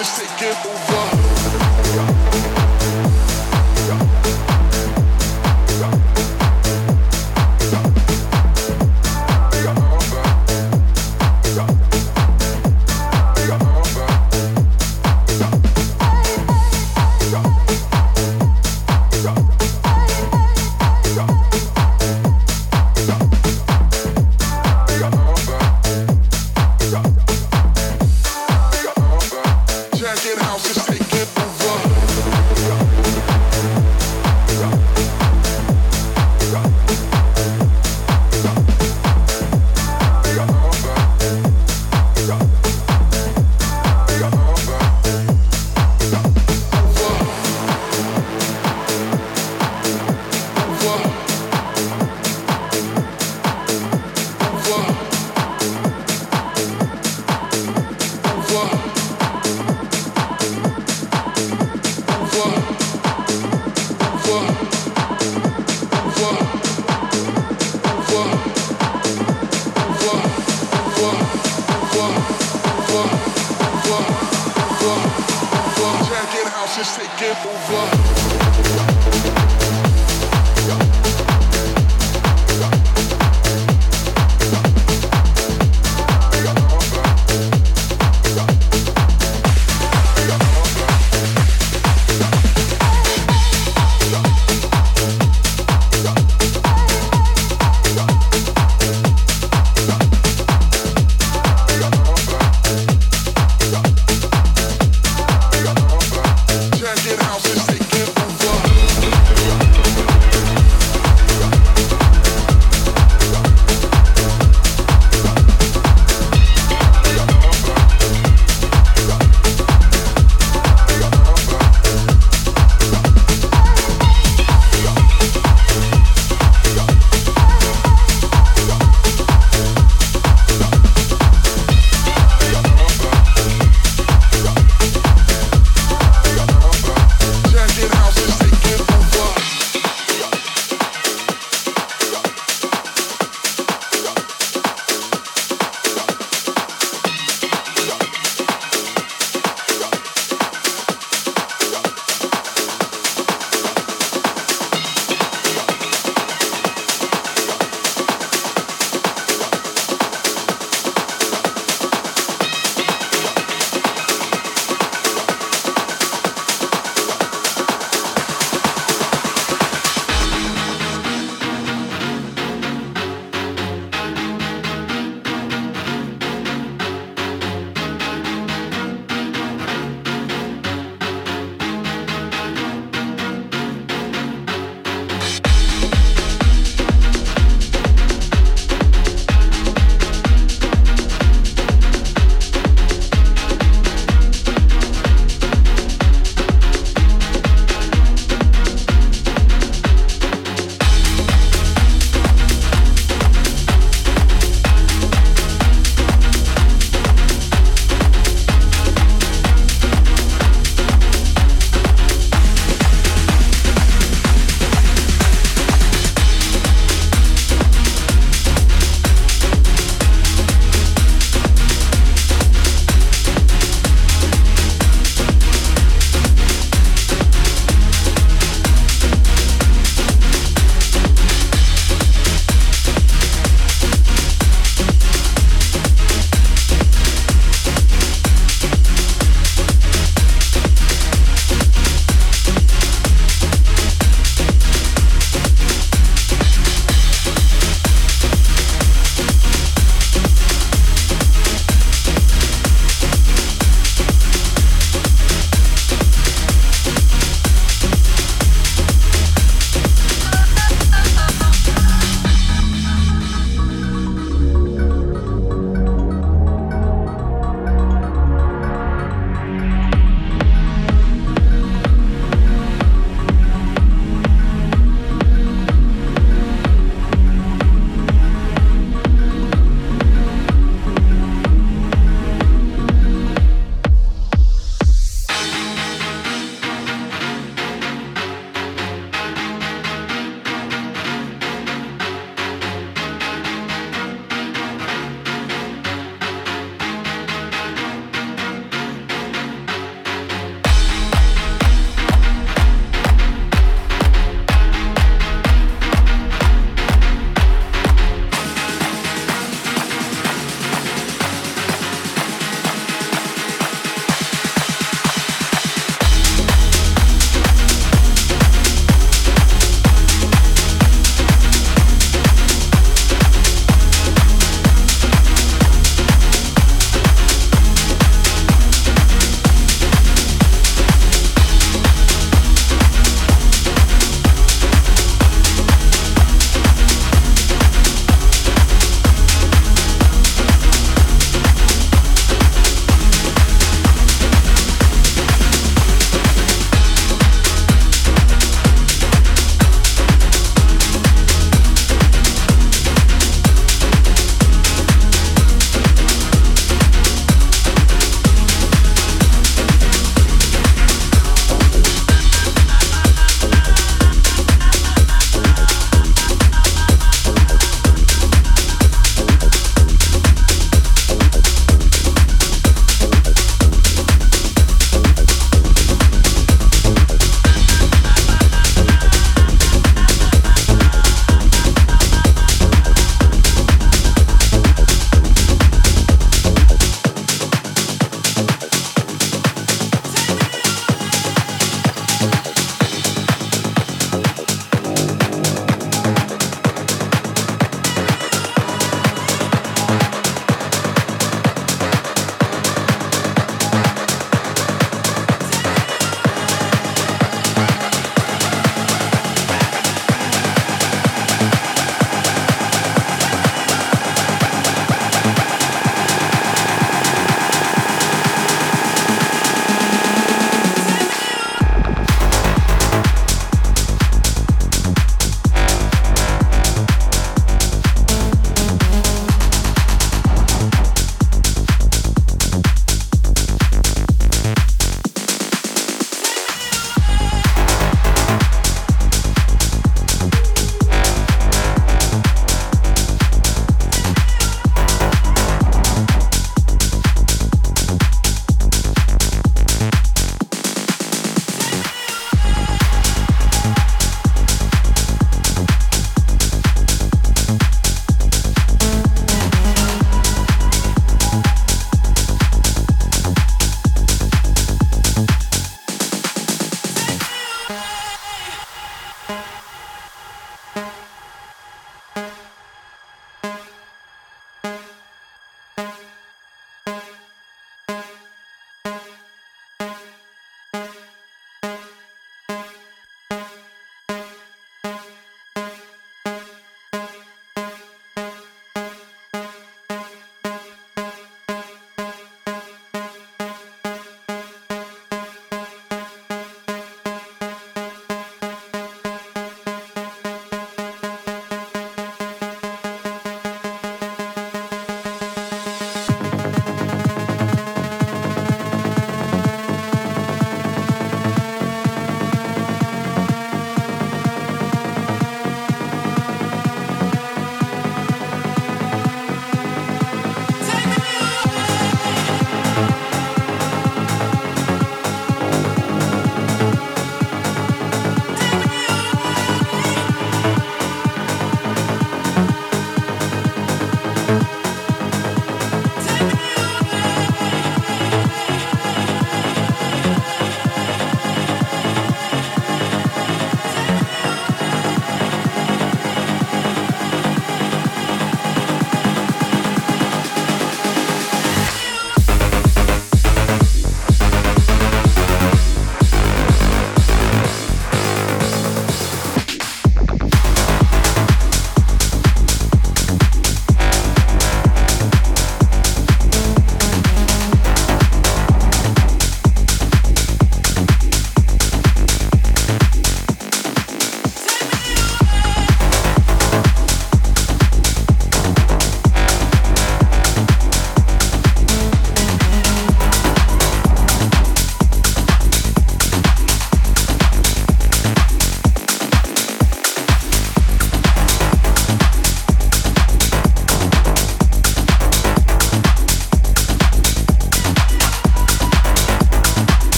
Jacket house is taking over.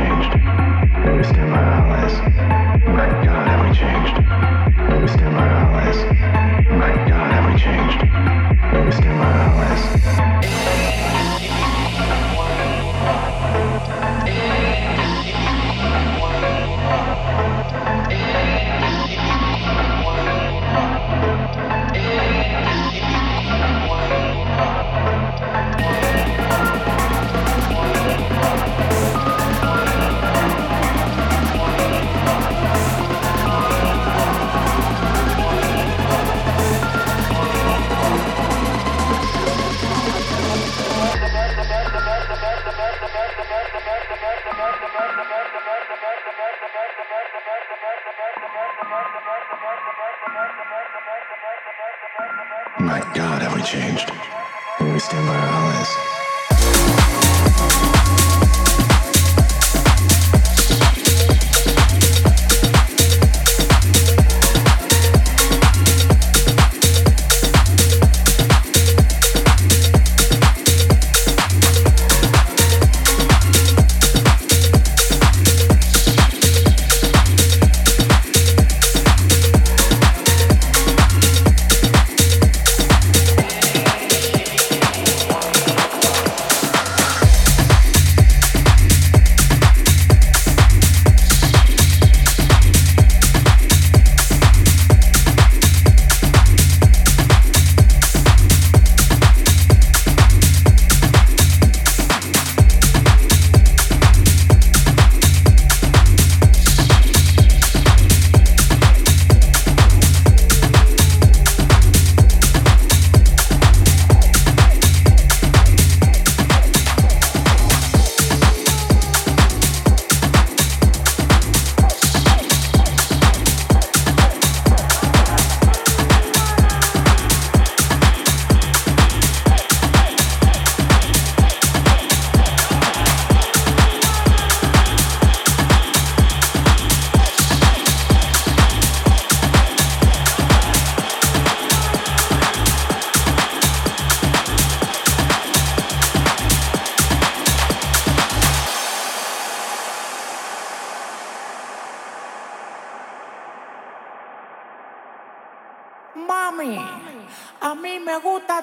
changed.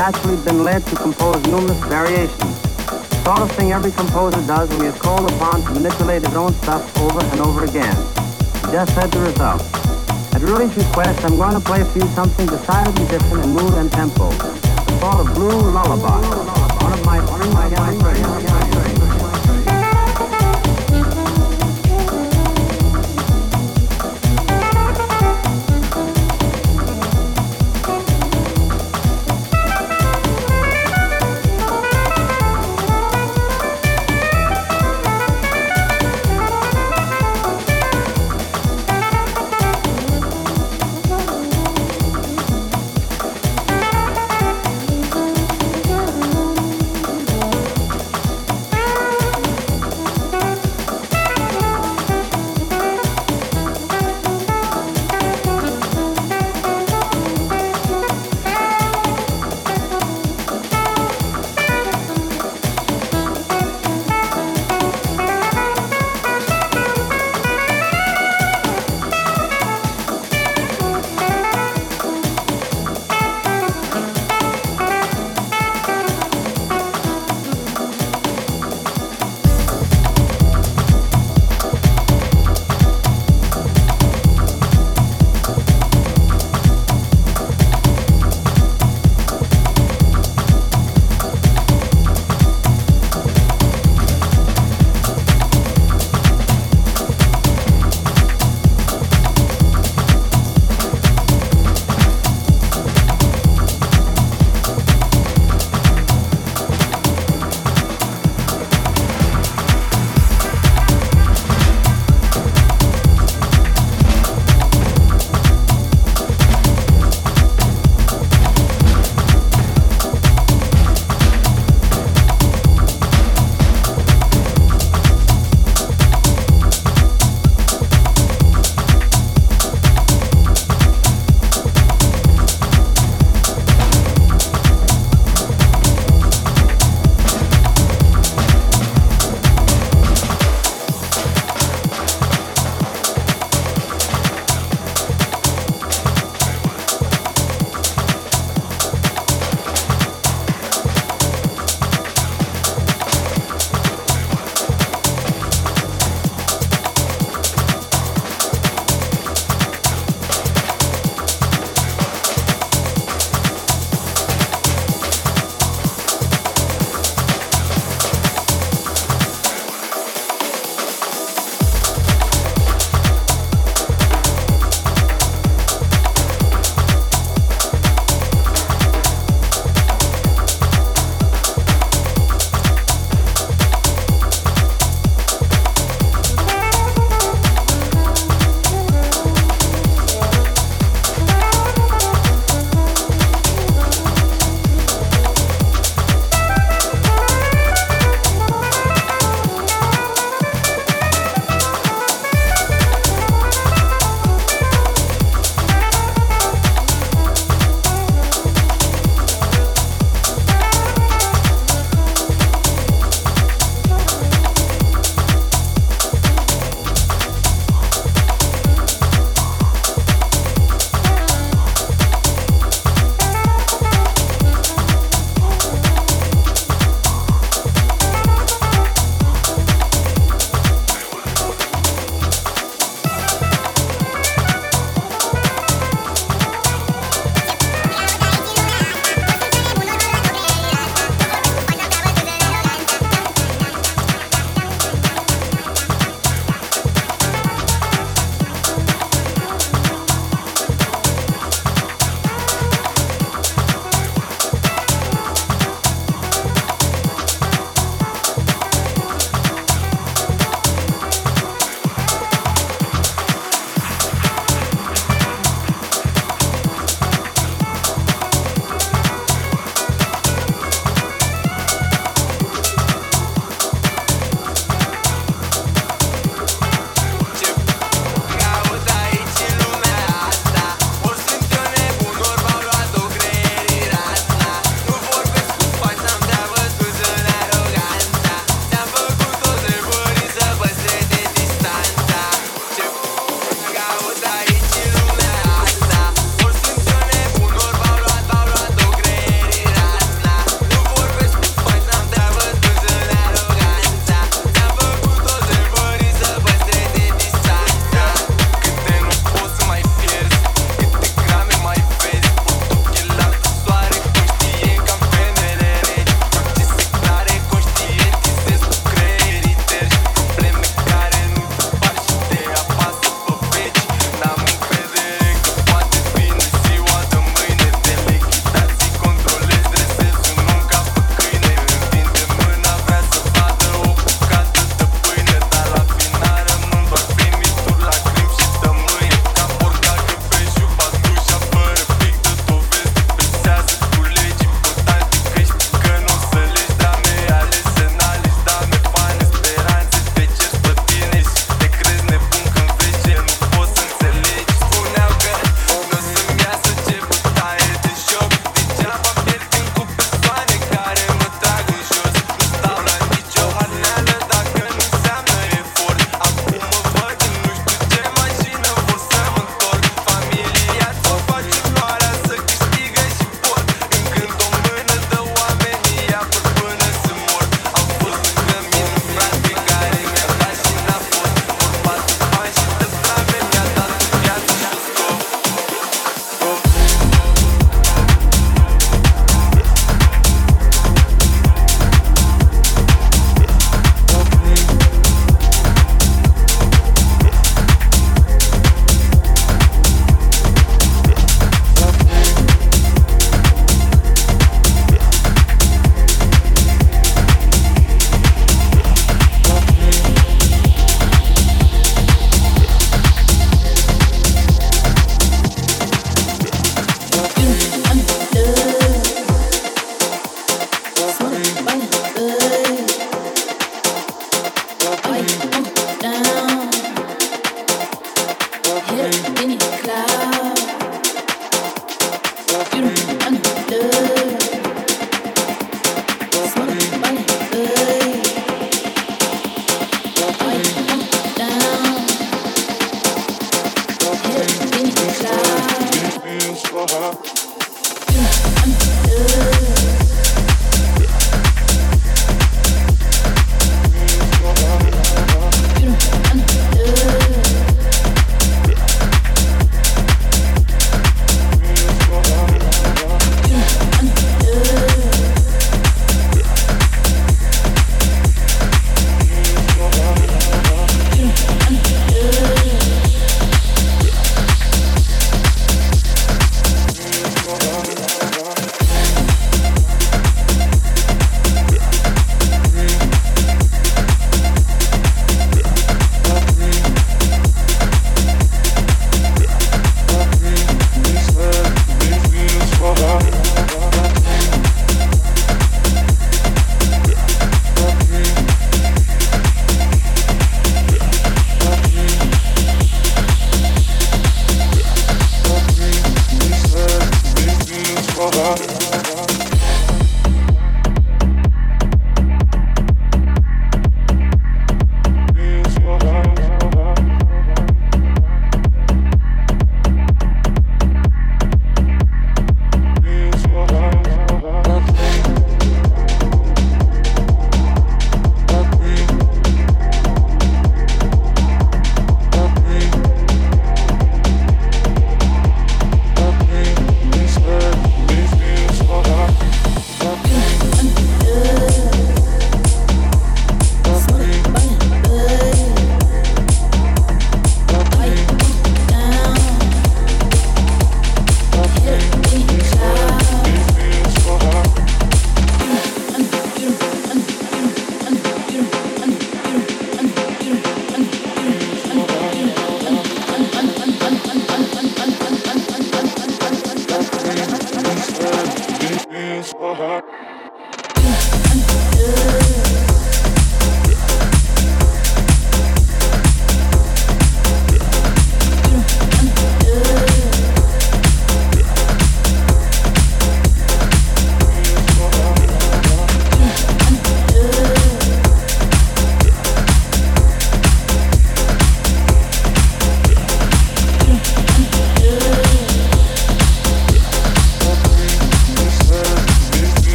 naturally been led to compose numerous variations. The sort of thing every composer does when he is called upon to manipulate his own stuff over and over again. Just heard the result. At Rudy's request, I'm going to play for you something decidedly different in mood and tempo. A sort of blue lullaby. One of my, one of my, one of my,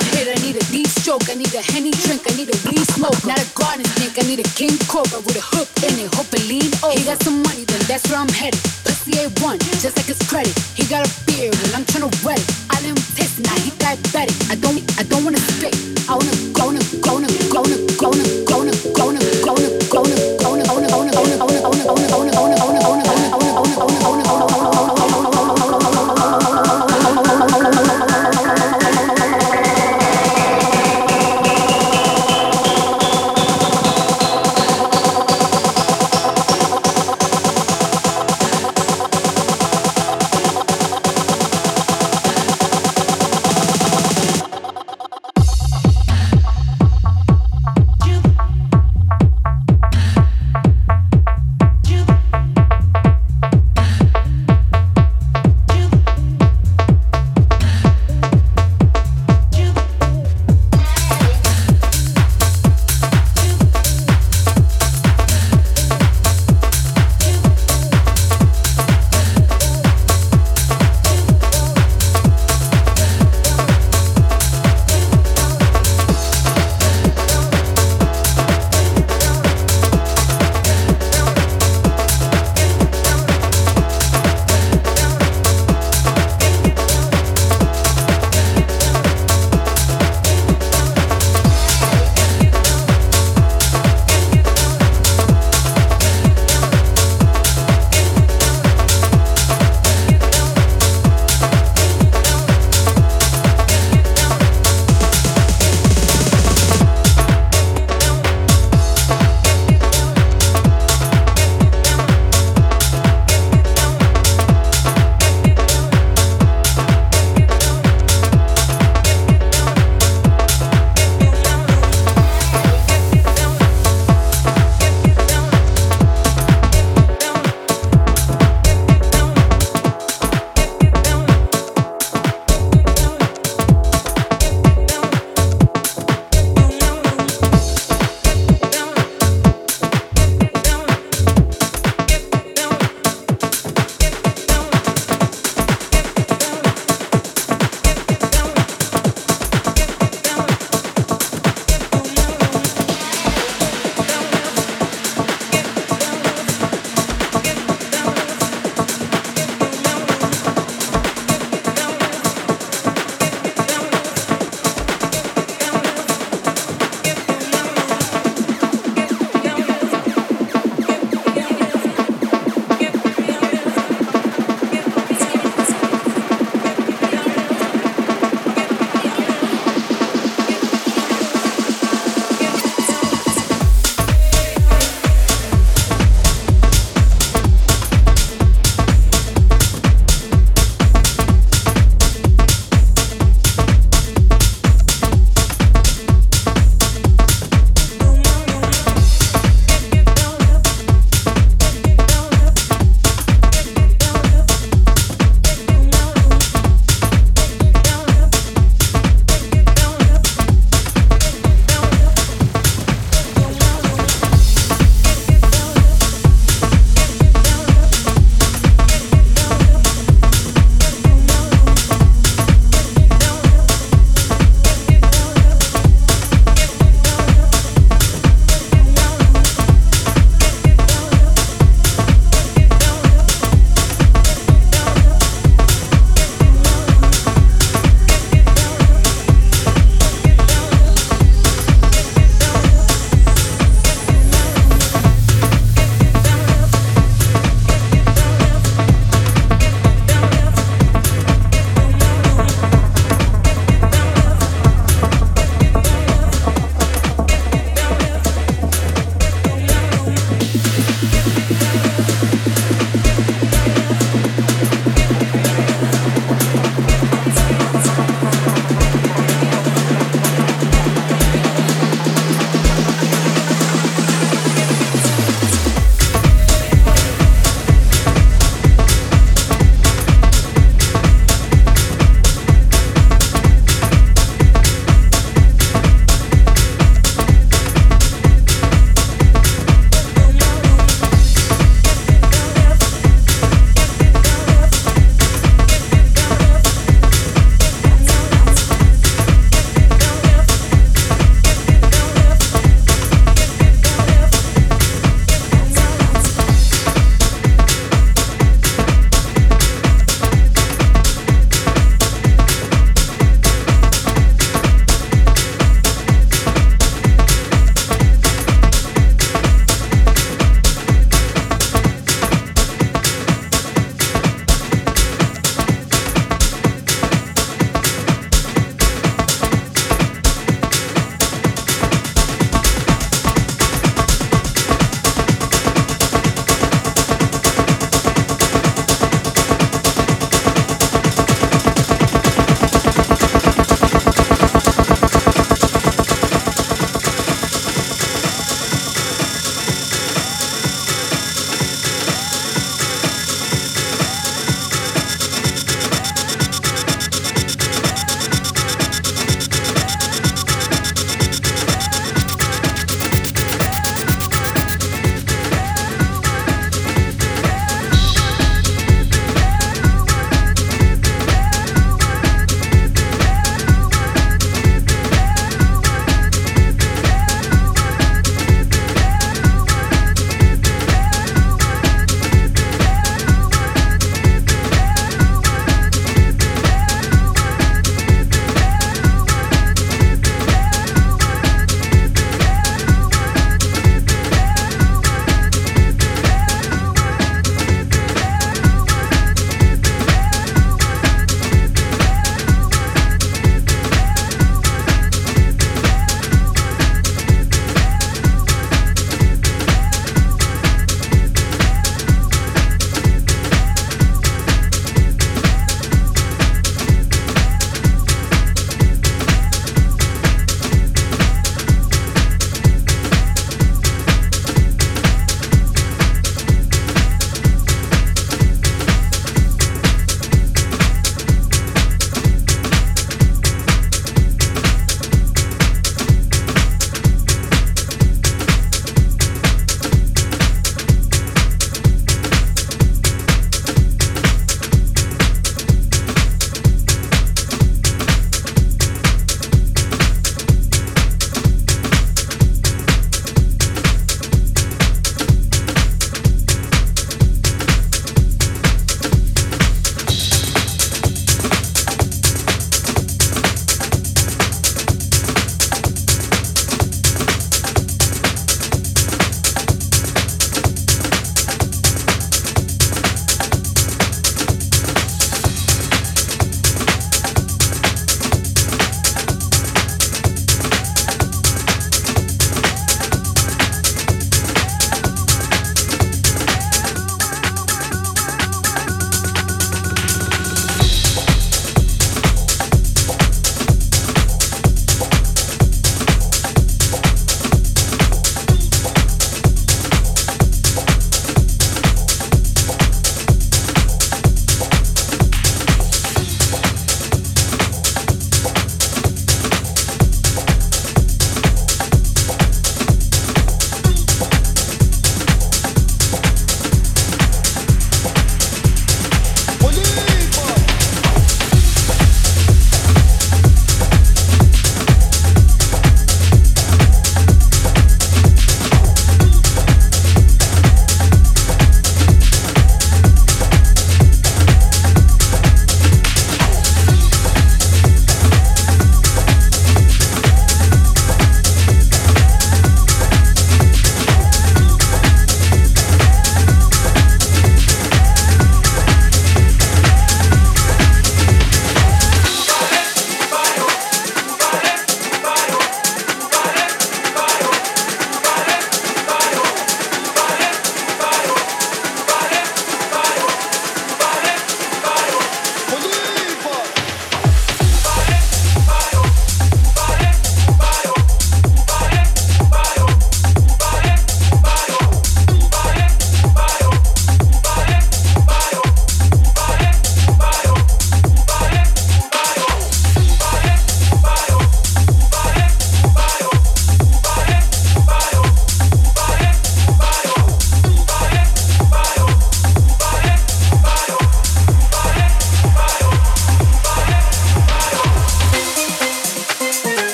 hard hit, I need a deep stroke. I need a henny drink, I need a weed smoke. Not a garden snake, I need a king cobra with a hook in it. Hope it lean over. He got some money, then that's where I'm headed. Pussy A1, just like his credit. He got a beard, and I'm trying to wet it. I didn't taste it, now he diabetic. I don't, I don't wanna spit. I wanna go, wanna go, wanna go, wanna go, wanna go.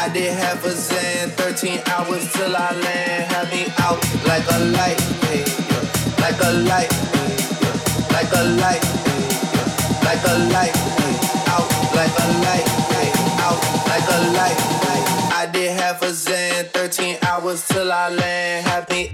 I did half a Zan, 13 hours till I land. Have me out like a light, hey, yeah. like a light, hey, yeah. like a light, hey, yeah. like a light, out like a light, out like a light. I did half a Zan, 13 hours till I land. Have me.